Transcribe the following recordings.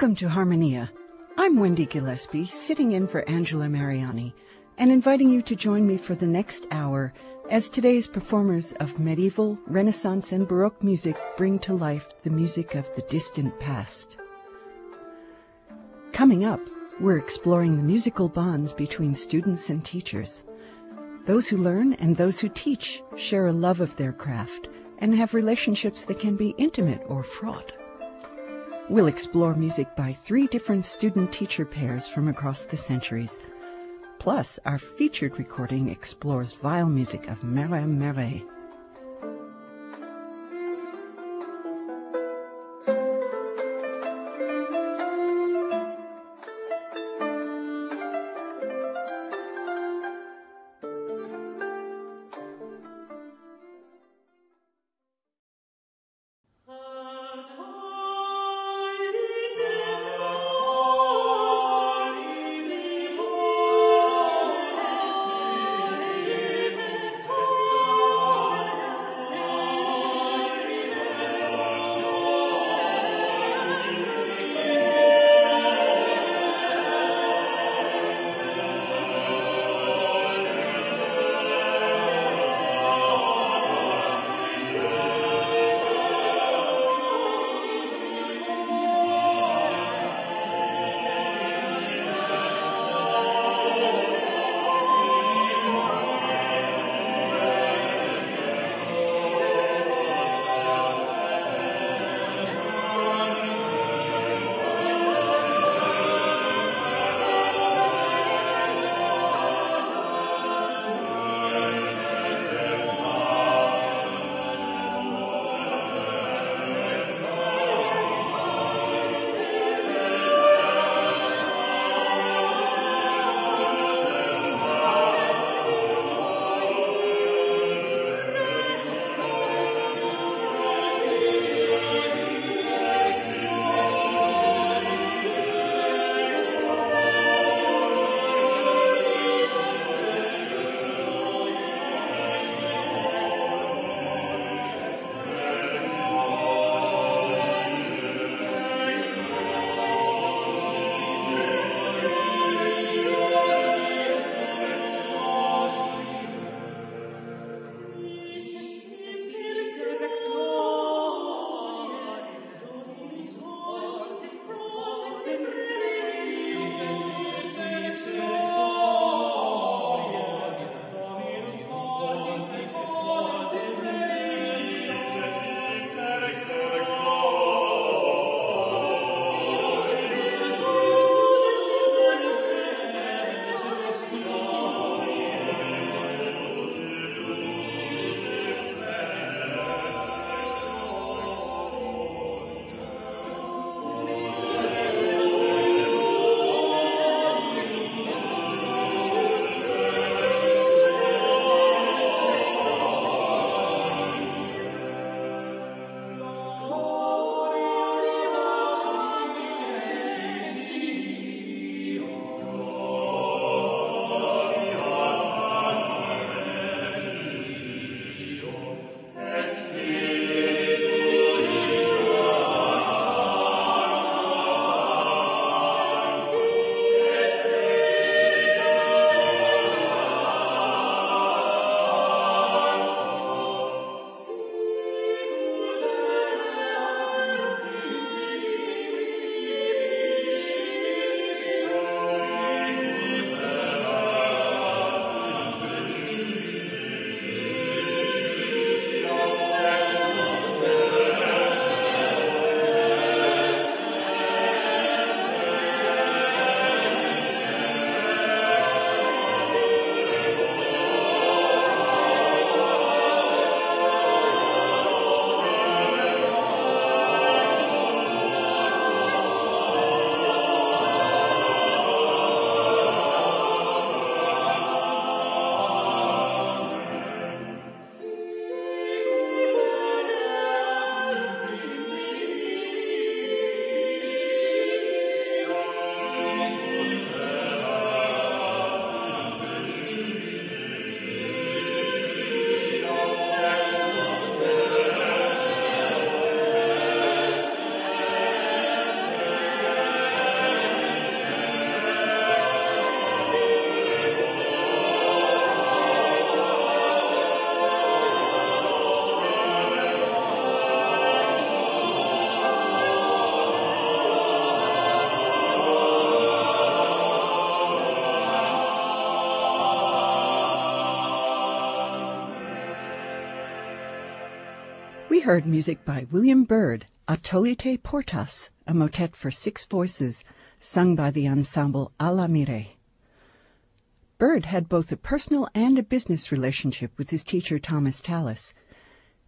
Welcome to Harmonia. I'm Wendy Gillespie, sitting in for Angela Mariani, and inviting you to join me for the next hour as today's performers of medieval, Renaissance, and Baroque music bring to life the music of the distant past. Coming up, we're exploring the musical bonds between students and teachers. Those who learn and those who teach share a love of their craft and have relationships that can be intimate or fraught. We'll explore music by three different student teacher pairs from across the centuries. Plus, our featured recording explores viol music of Marin Marais. Heard music by William Byrd, Attollite Portas, a motet for six voices, sung by the ensemble Alamire. Byrd had both a personal and a business relationship with his teacher Thomas Tallis.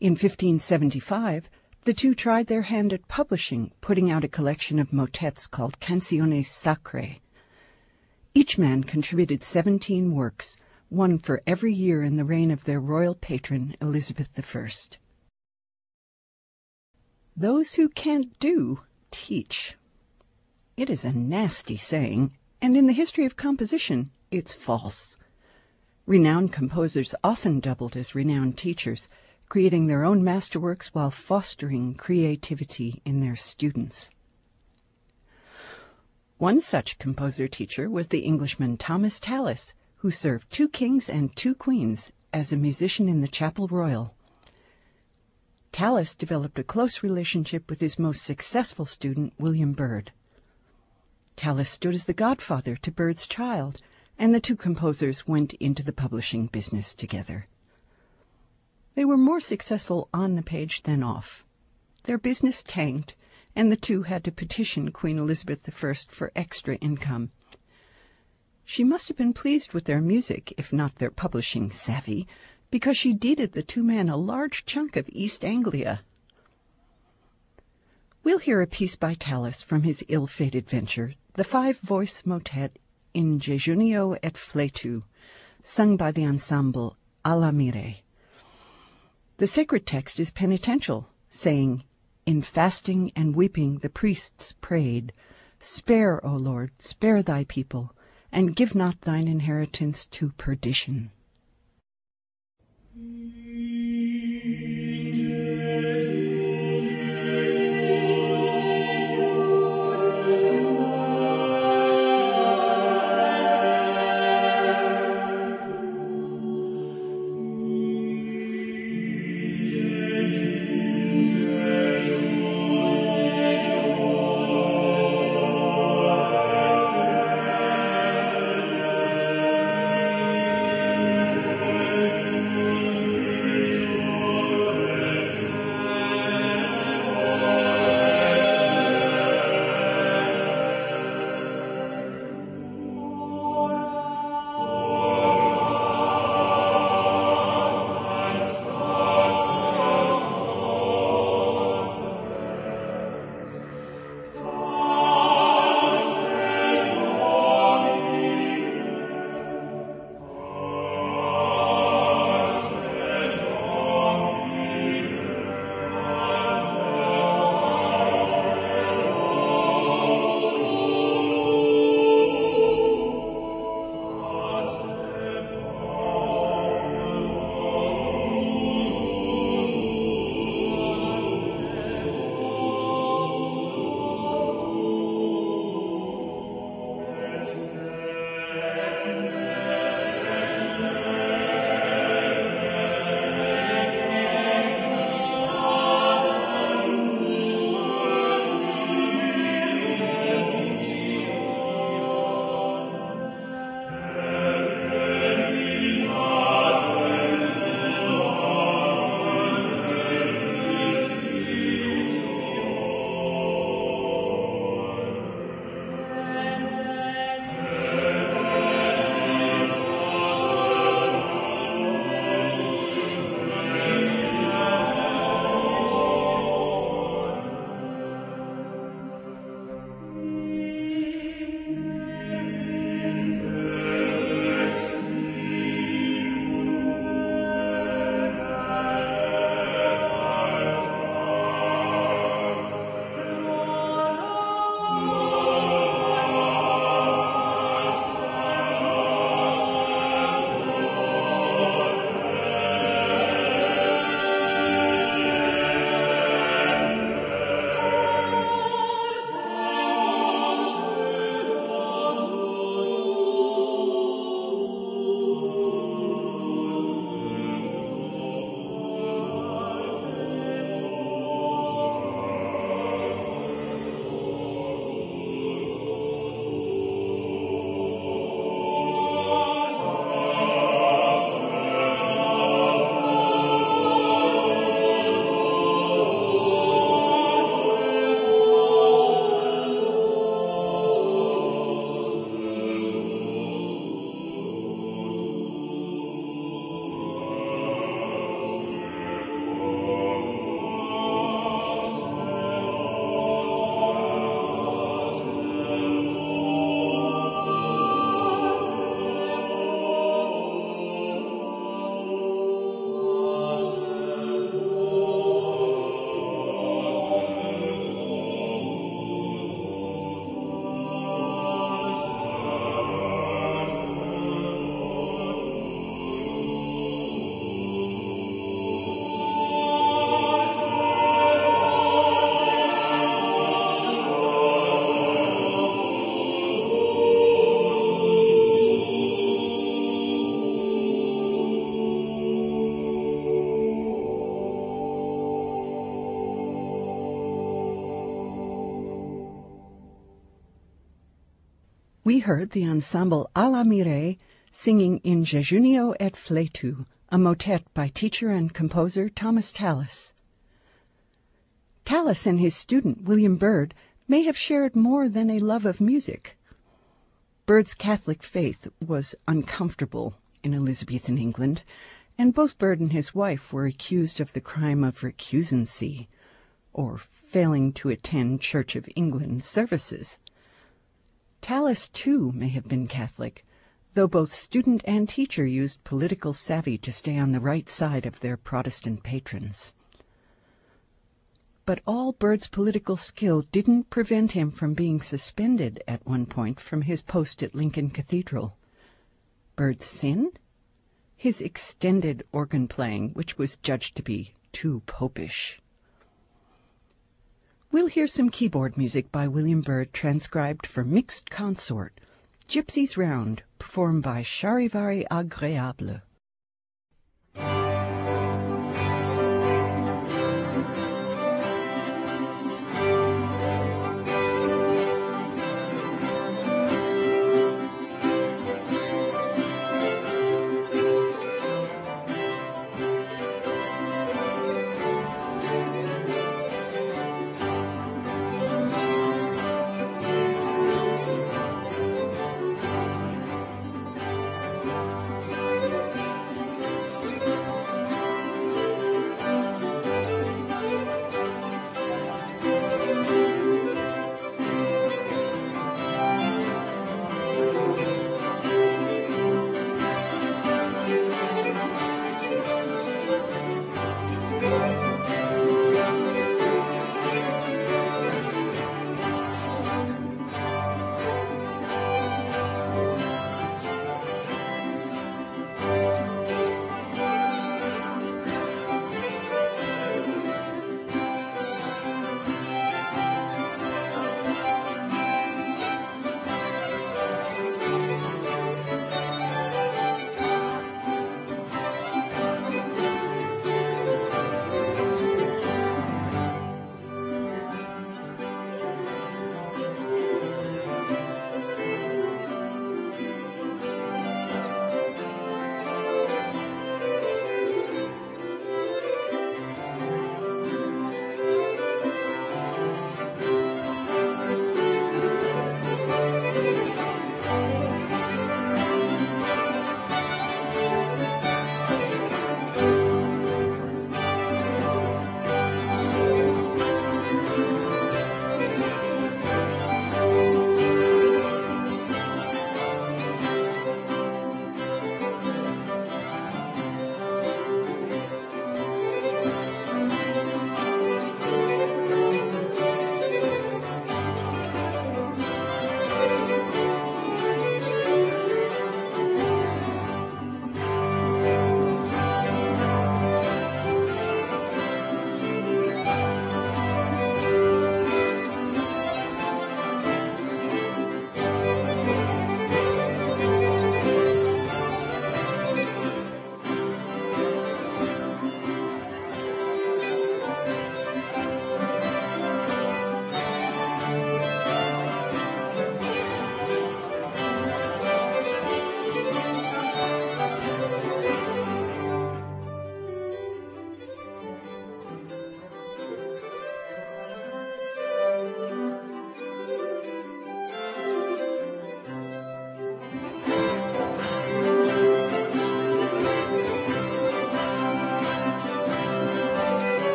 In 1575, the two tried their hand at publishing, putting out a collection of motets called Cantiones Sacrae. Each man contributed 17 works, one for every year in the reign of their royal patron, Elizabeth I. Those who can't do, teach. It is a nasty saying, and in the history of composition, it's false. Renowned composers often doubled as renowned teachers, creating their own masterworks while fostering creativity in their students. One such composer teacher was the Englishman Thomas Tallis, who served two kings and two queens as a musician in the Chapel Royal. Tallis developed a close relationship with his most successful student, William Byrd. Tallis stood as the godfather to Byrd's child, and the two composers went into the publishing business together. They were more successful on the page than off. Their business tanked, and the two had to petition Queen Elizabeth I for extra income. She must have been pleased with their music, if not their publishing savvy, because she deeded the two men a large chunk of East Anglia. We'll hear a piece by Tallis from his ill-fated venture, the five-voice motet in Jejunio et Fletu, sung by the ensemble Alamire. The sacred text is penitential, saying, In fasting and weeping the priests prayed, Spare, O Lord, spare thy people, and give not thine inheritance to perdition. Heard the ensemble Alamire singing in Jejunio et Fletu, a motet by teacher and composer Thomas Tallis. Tallis and his student William Byrd may have shared more than a love of music. Byrd's Catholic faith was uncomfortable in Elizabethan England, and both Byrd and his wife were accused of the crime of recusancy, or failing to attend Church of England services. Tallis, too, may have been Catholic, though both student and teacher used political savvy to stay on the right side of their Protestant patrons. But all Byrd's political skill didn't prevent him from being suspended at one point from his post at Lincoln Cathedral. Byrd's sin? His extended organ playing, which was judged to be too popish. We'll hear some keyboard music by William Byrd transcribed for mixed consort, Gypsy's Round, performed by Charivari Agréable.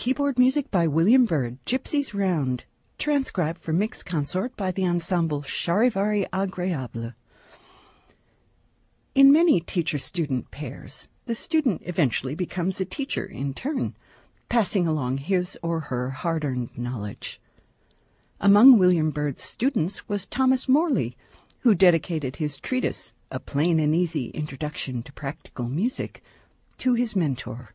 Keyboard music by William Byrd, Gypsy's Round, transcribed for mixed consort by the ensemble Charivari Agréable. In many teacher-student pairs, the student eventually becomes a teacher in turn, passing along his or her hard-earned knowledge. Among William Byrd's students was Thomas Morley, who dedicated his treatise, A Plain and Easy Introduction to Practical Music, to his mentor.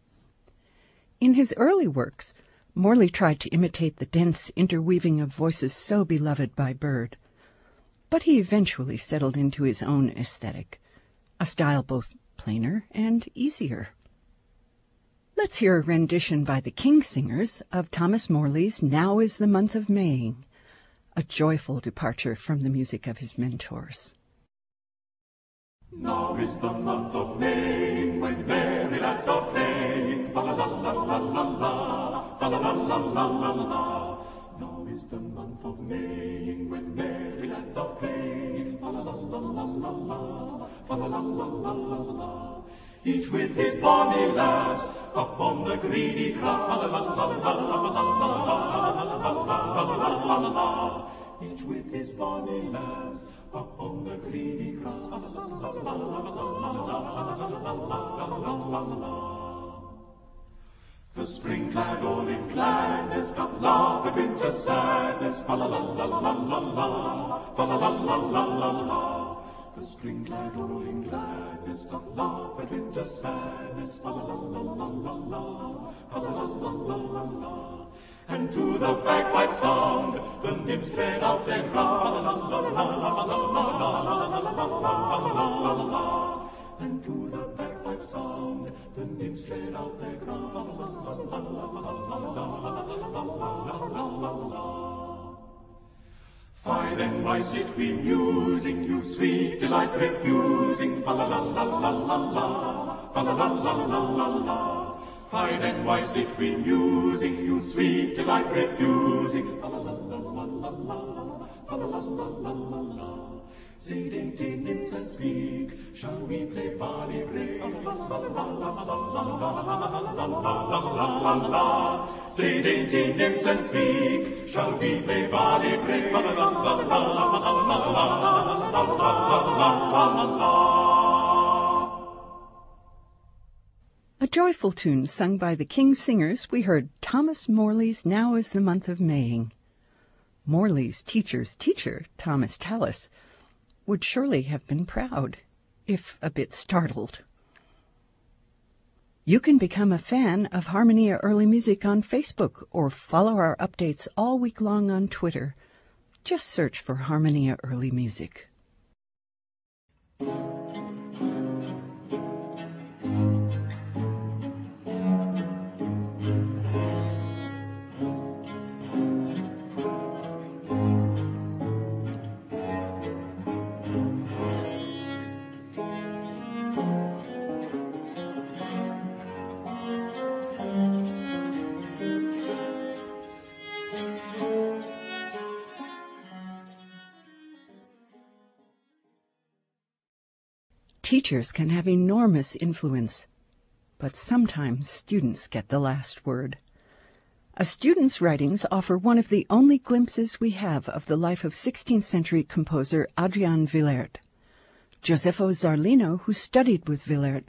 In his early works, Morley tried to imitate the dense interweaving of voices so beloved by Byrd. But he eventually settled into his own aesthetic, a style both plainer and easier. Let's hear a rendition by the King's Singers of Thomas Morley's Now is the Month of Maying, a joyful departure from the music of his mentors. Now is the month of May, when merry lads are playing, fa la la la la la la, fa la la la la la la. Now is the month of May, when merry lads are playing, fa la la la la la la, fa la la la la la la. Each with his bonny lass, upon the greeny grass, fa la la la la la la la la la la la la la la la la. Each with his bonny lass upon the greeny grass. The spring clad all in gladness doth laugh at winter's sadness. Fa la la la la la la, fa la la la la la la. The spring clad all in gladness doth laugh at winter's sadness. Fa la la la la la la, fa la la la la la la and to the bagpipe sound the nymphs tread out their crown. And to the bagpipe sound the nymphs tread out their crown. Fie then, why sit we musing, you sweet delight refusing? Fa la la la la la la, fa la la la la la la. Fie then, why sit we musing, you sweet delight refusing? La la la la la la la, la la la la la la. Nymphs, speak, shall we play barley break? Say, dainty nymphs, and speak, shall we play barley break? A joyful tune sung by the King's Singers, we heard Thomas Morley's Now is the Month of Maying. Morley's teacher's teacher, Thomas Tallis, would surely have been proud, if a bit startled. You can become a fan of Harmonia Early Music on Facebook or follow our updates all week long on Twitter. Just search for Harmonia Early Music. Teachers can have enormous influence, but sometimes students get the last word. A student's writings offer one of the only glimpses we have of the life of 16th century composer Adrian Willaert. Gioseffo Zarlino, who studied with Willaert,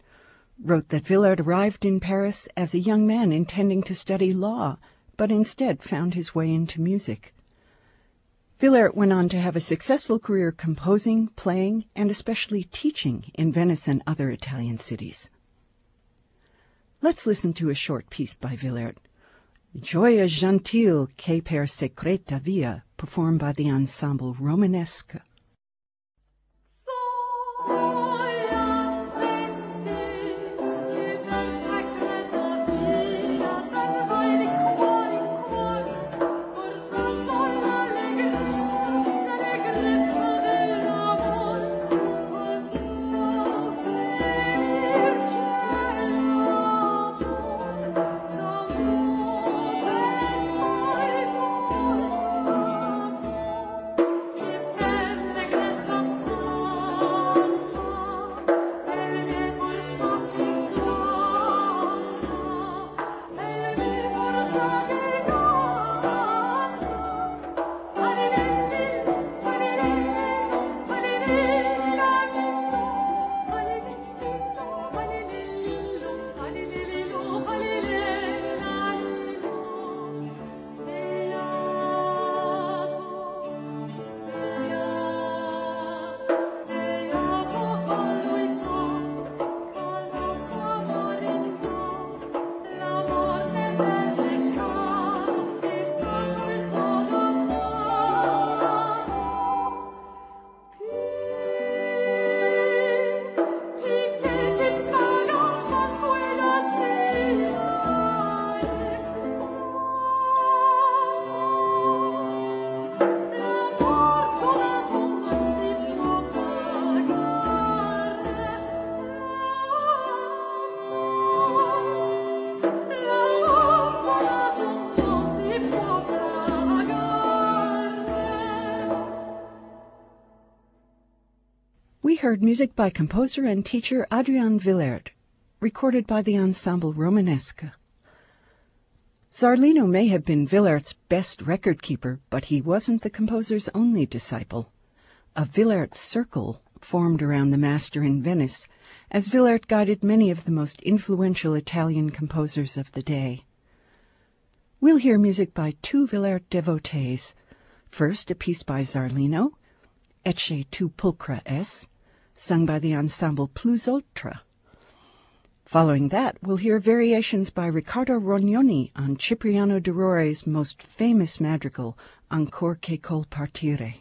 wrote that Willaert arrived in Paris as a young man intending to study law, but instead found his way into music. Willaert went on to have a successful career composing, playing, and especially teaching in Venice and other Italian cities. Let's listen to a short piece by Willaert, Gioia gentil che per secreta via, performed by the ensemble Romanesca. Heard music by composer and teacher Adrian Willaert, recorded by the Ensemble Romanesca. Zarlino may have been Willaert's best record keeper, but he wasn't the composer's only disciple. A Willaert circle formed around the master in Venice, as Willaert guided many of the most influential Italian composers of the day. We'll hear music by two Willaert devotees. First, a piece by Zarlino, Ecce tu pulchra es, sung by the ensemble Plus Ultra. Following that, we'll hear variations by Riccardo Rognoni on Cipriano de Rore's most famous madrigal, Ancor che col partire.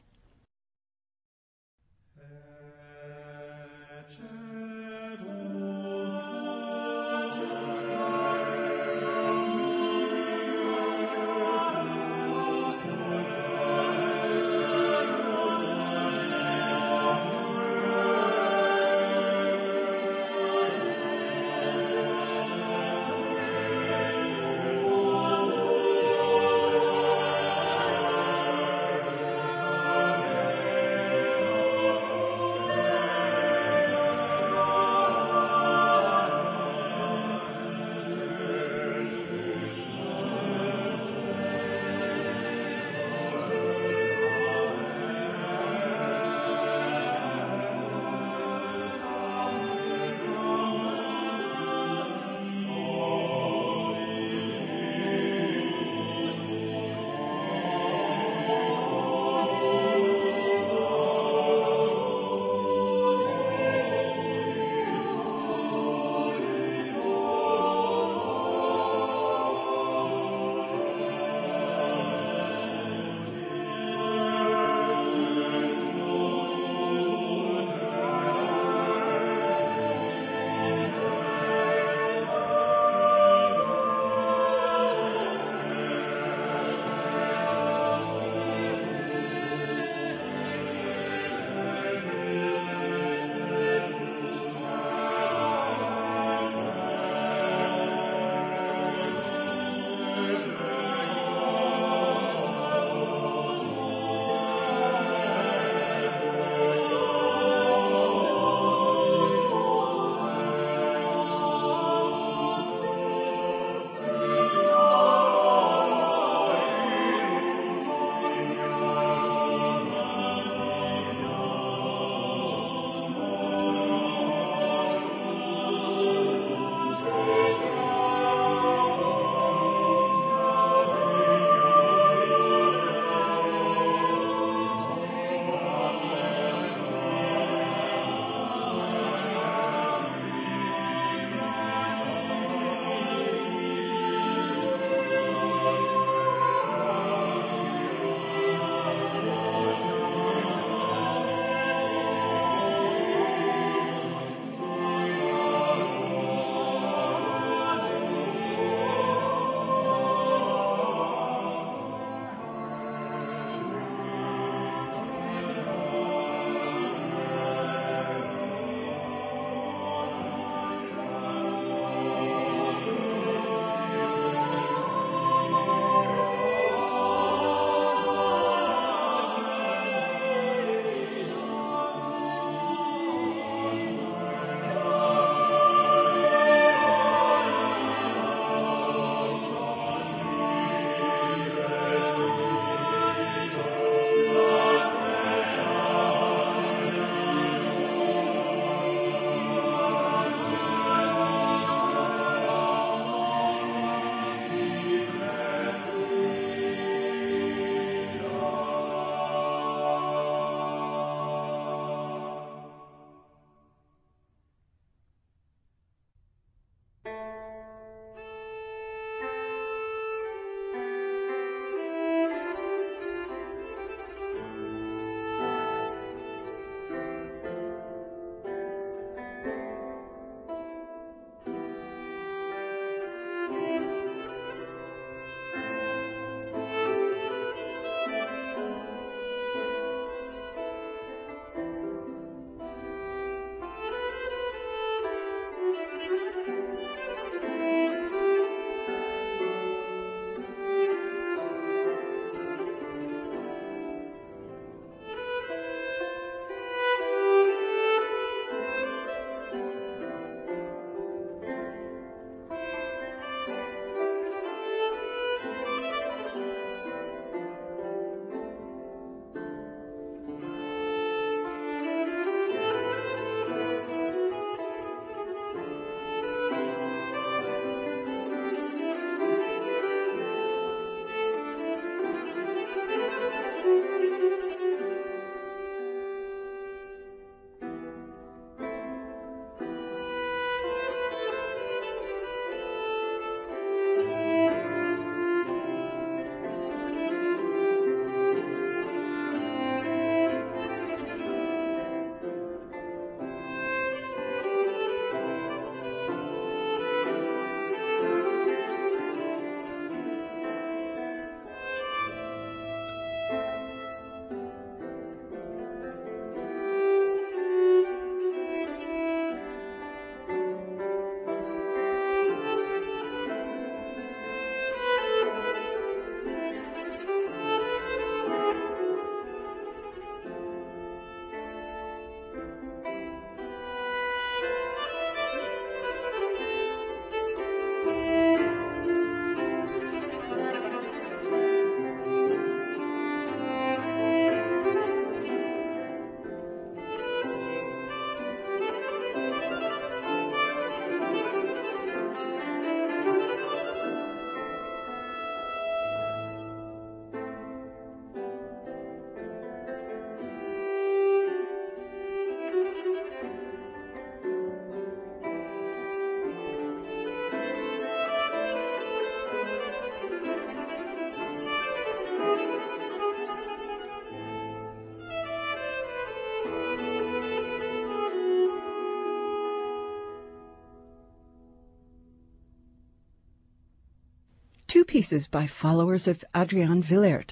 Two pieces by followers of Adrian Willaert.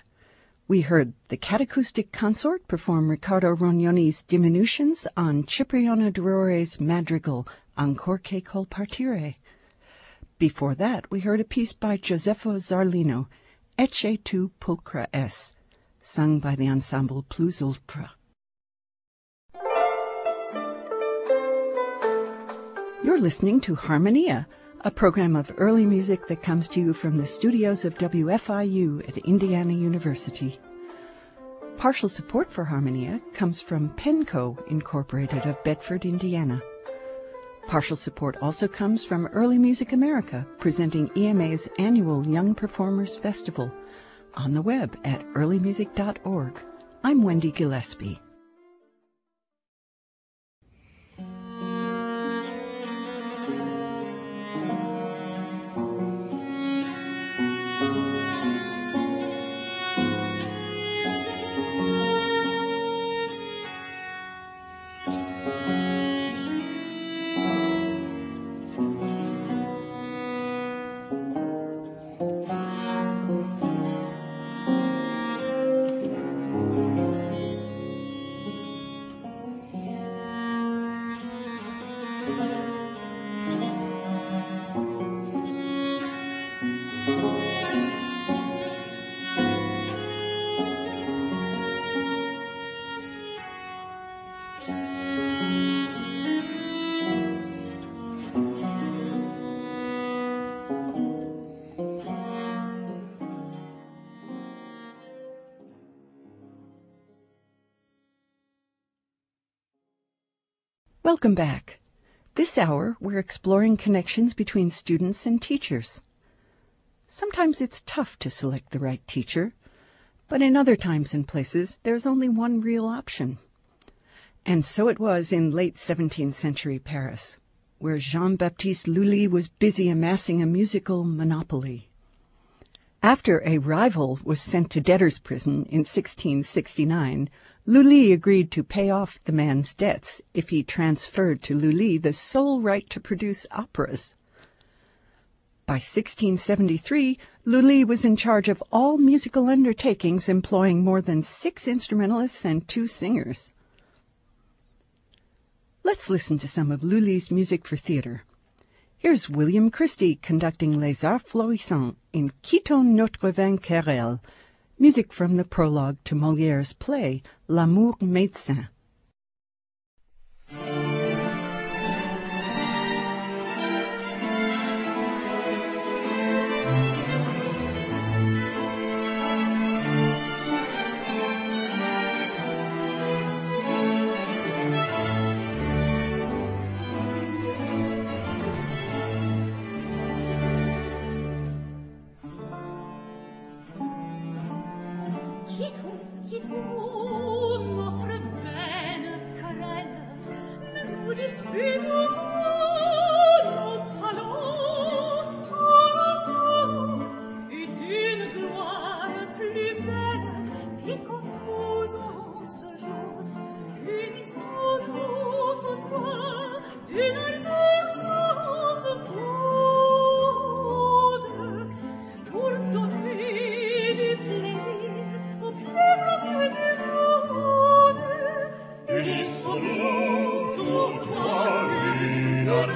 We heard the Catacoustic Consort perform Riccardo Rognoni's diminutions on Cipriano de Rore's madrigal Ancor che col partire. Before that, we heard a piece by Gioseffo Zarlino, Ecce tu pulchra es, sung by the ensemble Plus Ultra. You're listening to Harmonia, a program of early music that comes to you from the studios of WFIU at Indiana University. Partial support for Harmonia comes from Penco Incorporated of Bedford, Indiana. Partial support also comes from Early Music America, presenting EMA's annual Young Performers Festival on the web at earlymusic.org. I'm Wendy Gillespie. Welcome back. This hour, we're exploring connections between students and teachers. Sometimes it's tough to select the right teacher, but in other times and places, there's only one real option. And so it was in late 17th century Paris, where Jean Baptiste Lully was busy amassing a musical monopoly. After a rival was sent to debtor's prison in 1669, Lully agreed to pay off the man's debts if he transferred to Lully the sole right to produce operas. By 1673, Lully was in charge of all musical undertakings employing more than six instrumentalists and two singers. Let's listen to some of Lully's music for theater. Here's William Christie conducting Les Arts Florissants in Quittons notre vain querelle, music from the prologue to Moliere's play L'amour médecin.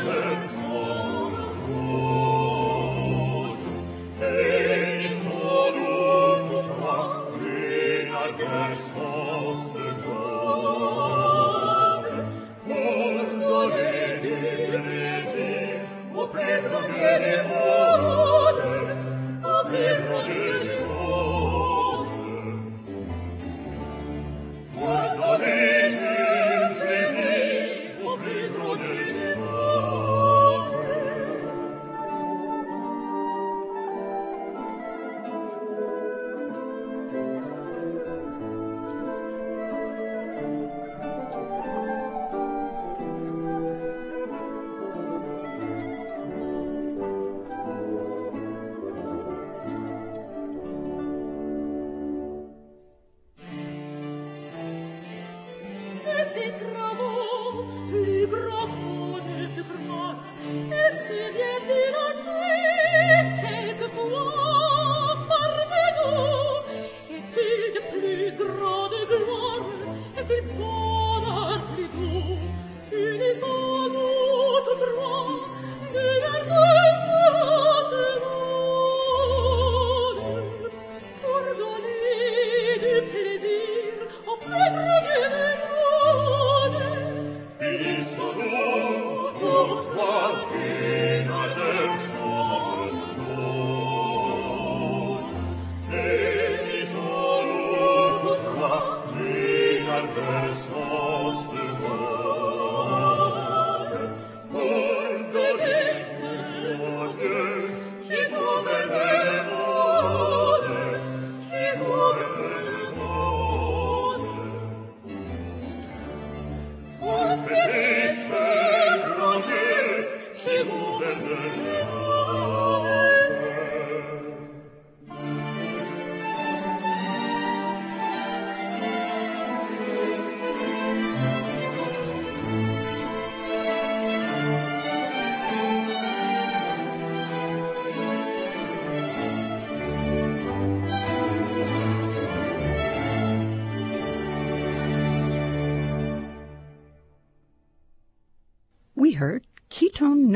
Yes.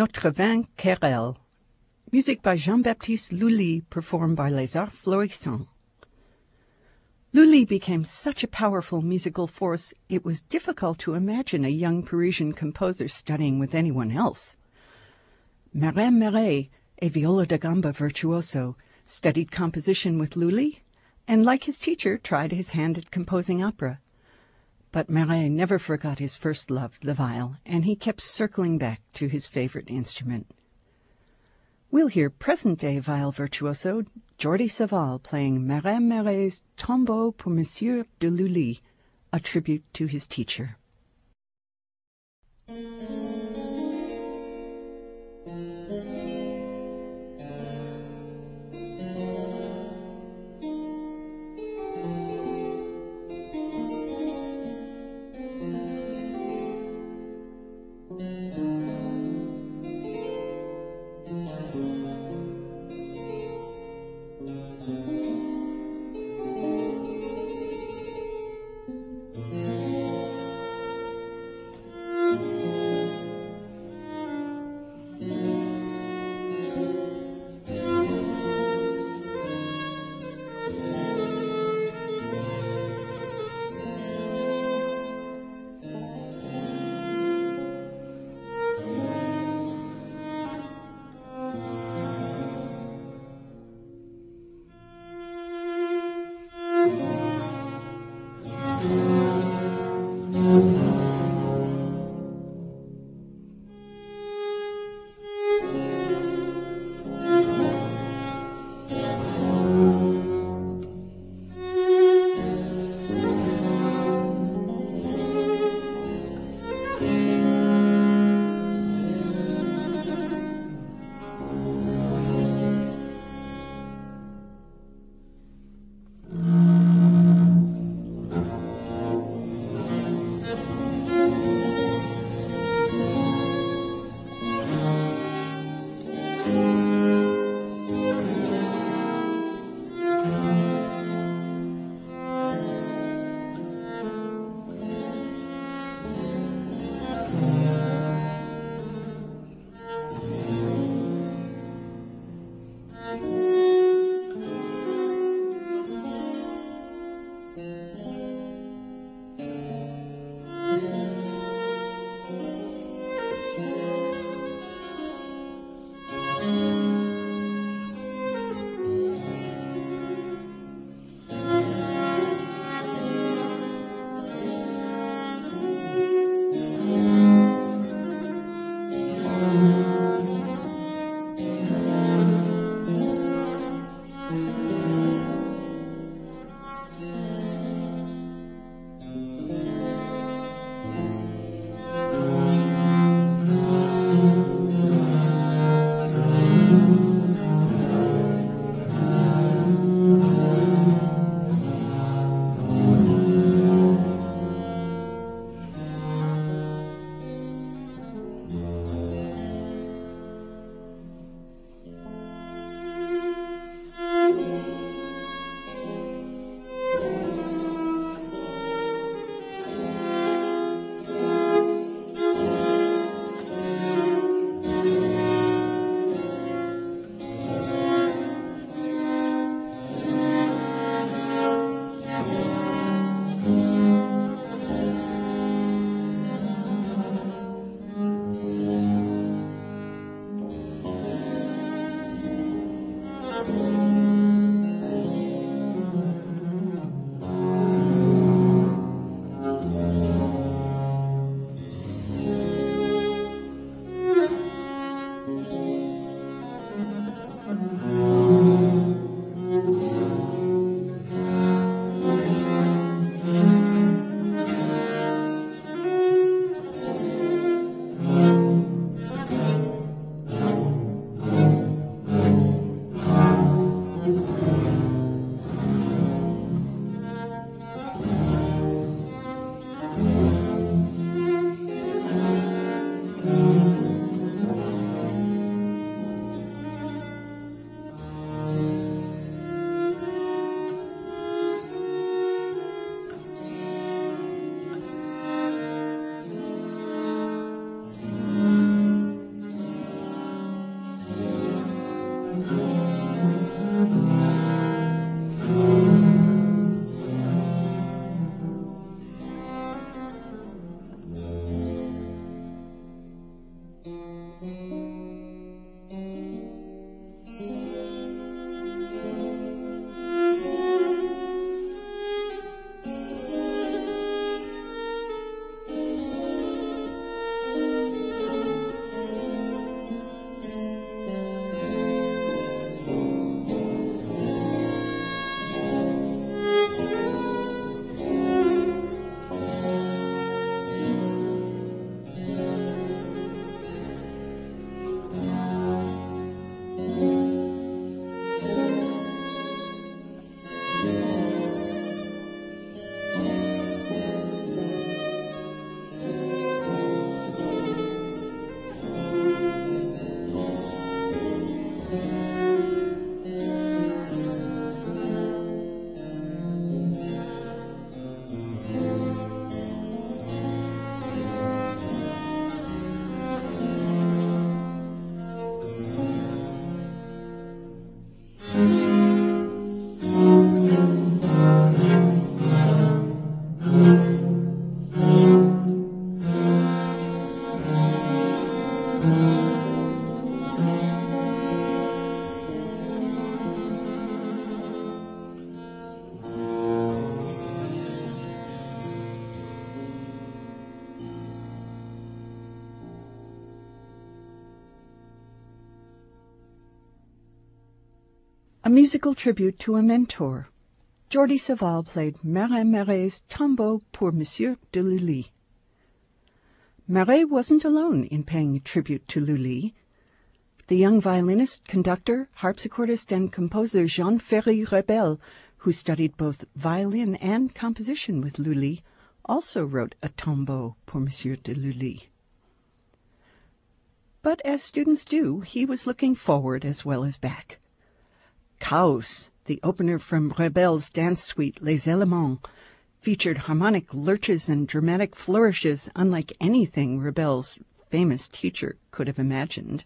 Notre vain querelle, music by Jean-Baptiste Lully, performed by Les Arts Florissants. Lully became such a powerful musical force, it was difficult to imagine a young Parisian composer studying with anyone else. Marin Marais, a viola da gamba virtuoso, studied composition with Lully, and like his teacher, tried his hand at composing opera. But Marais never forgot his first love, the viol, and he kept circling back to his favorite instrument. We'll hear present-day viol virtuoso Jordi Savall playing Marin Marais's Tombeau pour Monsieur de Lully, a tribute to his teacher. A musical tribute to a mentor. Jordi Savall played Marin Marais' Tombeau pour Monsieur de Lully. Marais wasn't alone in paying tribute to Lully. The young violinist, conductor, harpsichordist, and composer Jean Féry Rebel, who studied both violin and composition with Lully, also wrote a tombeau pour Monsieur de Lully. But as students do, he was looking forward as well as back. Chaos, the opener from Rebel's dance suite Les Elements, featured harmonic lurches and dramatic flourishes unlike anything Rebel's famous teacher could have imagined.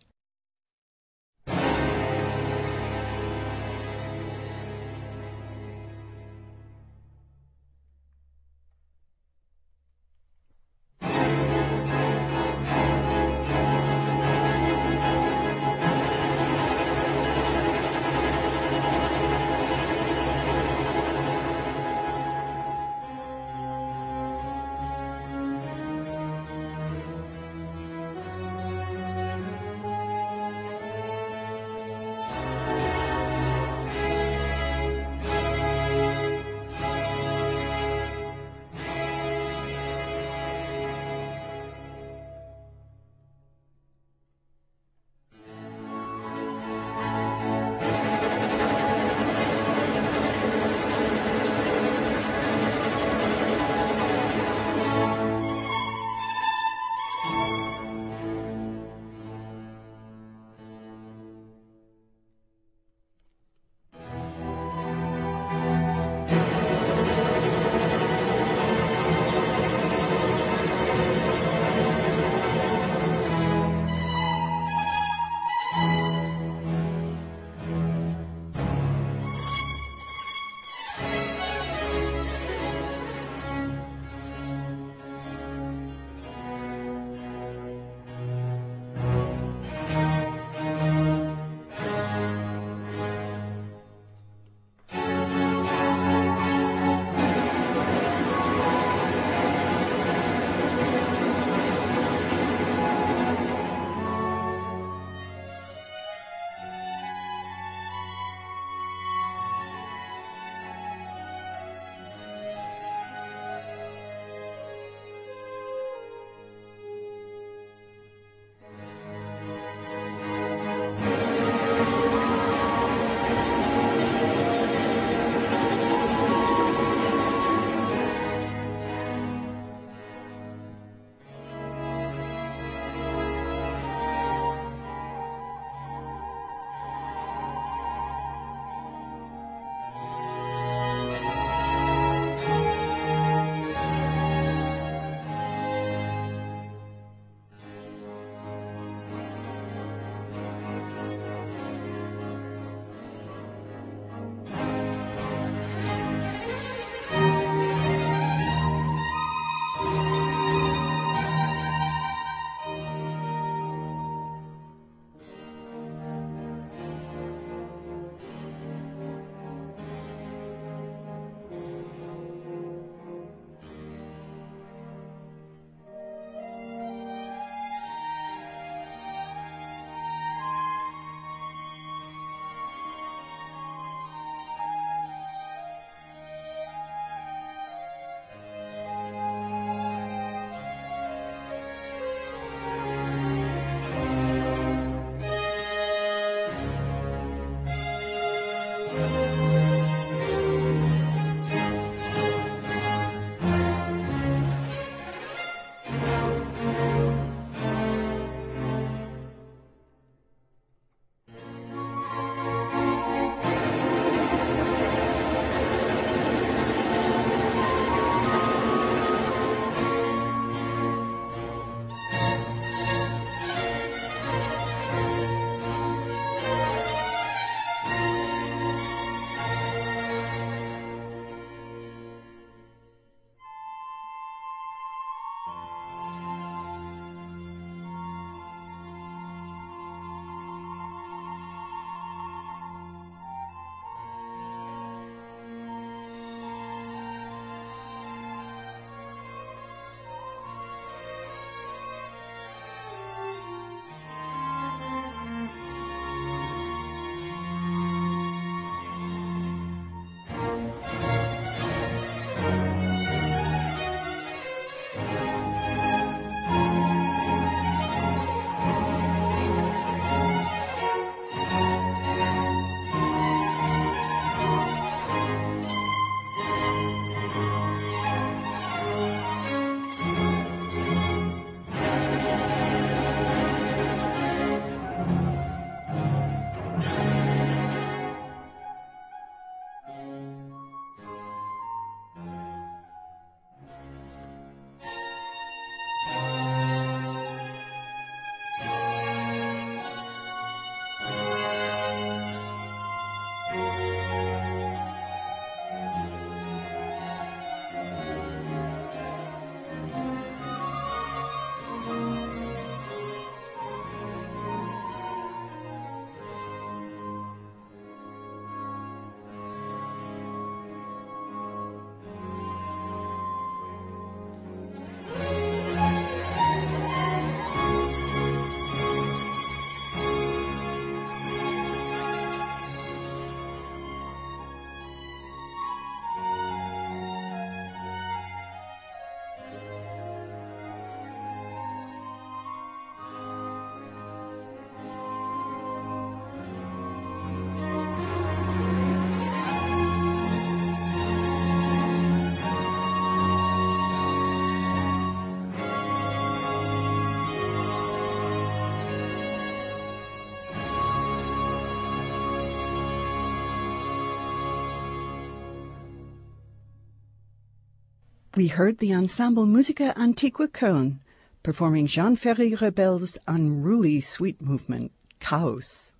We heard the ensemble Musica Antiqua Köln performing Jean Féry Rebel's unruly suite movement, Chaos.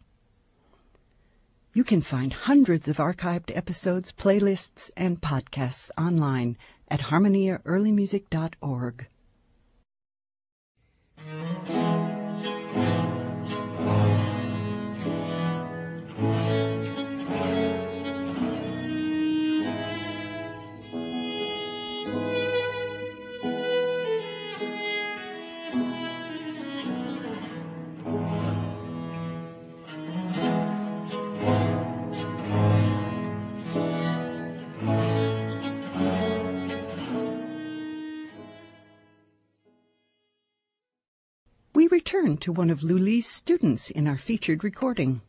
You can find hundreds of archived episodes, playlists, and podcasts online at harmoniaearlymusic.org. to one of Lully's students in our featured recording.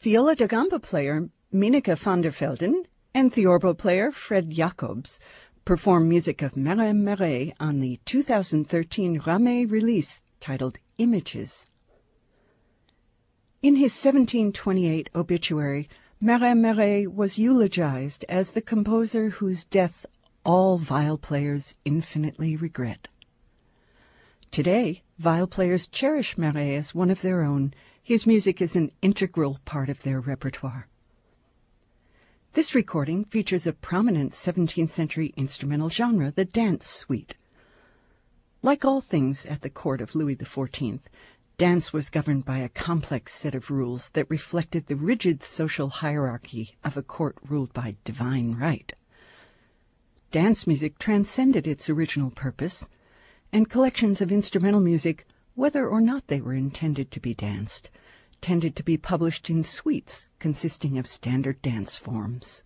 Viola da gamba player Mieneke van der Velden and theorbo player Fred Jacobs perform music of Marin Marais on the 2013 Ramée release titled Images. In his 1728 obituary, Marin Marais was eulogized as the composer whose death all viol players infinitely regret. Today, viol players cherish Marais as one of their own. His music is an integral part of their repertoire. This recording features a prominent 17th century instrumental genre, the dance suite. Like all things at the court of Louis XIV, dance was governed by a complex set of rules that reflected the rigid social hierarchy of a court ruled by divine right. Dance music transcended its original purpose and collections of instrumental music, whether or not they were intended to be danced, tended to be published in suites consisting of standard dance forms.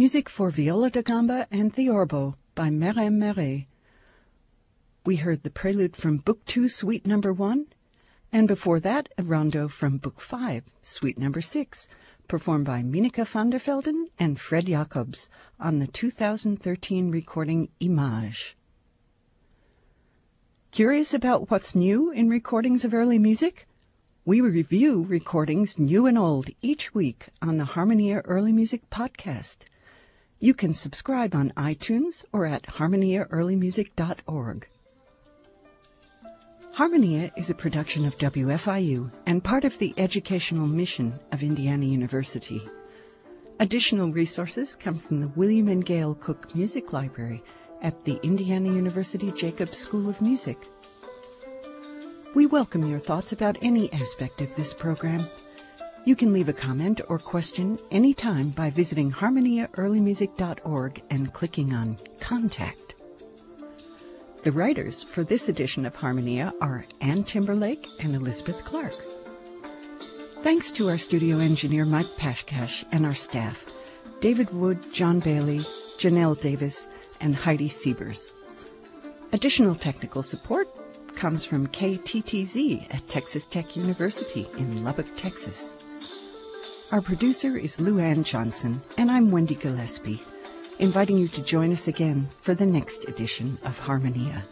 Music for viola da gamba and theorbo by Marin Marais. We heard the prelude from Book 2, Suite Number 1, and before that, a rondo from Book 5, Suite Number 6, performed by Mieneke van der Velden and Fred Jacobs on the 2013 recording Image. Curious about what's new in recordings of early music? We review recordings new and old each week on the Harmonia Early Music Podcast. You can subscribe on iTunes or at harmoniaearlymusic.org. Harmonia is a production of WFIU and part of the educational mission of Indiana University. Additional resources come from the William and Gail Cook Music Library at the Indiana University Jacobs School of Music. We welcome your thoughts about any aspect of this program you can leave a comment or question anytime by visiting harmoniaearlymusic.org and clicking on Contact. The writers for this edition of Harmonia are Ann Timberlake and Elizabeth Clark. Thanks to our studio engineer Mike Pashkash and our staff, David Wood, John Bailey, Janelle Davis, and Heidi Siebers. Additional technical support comes from KTTZ at Texas Tech University in Lubbock, Texas. Our producer is Lou Ann Johnson, and I'm Wendy Gillespie, inviting you to join us again for the next edition of Harmonia.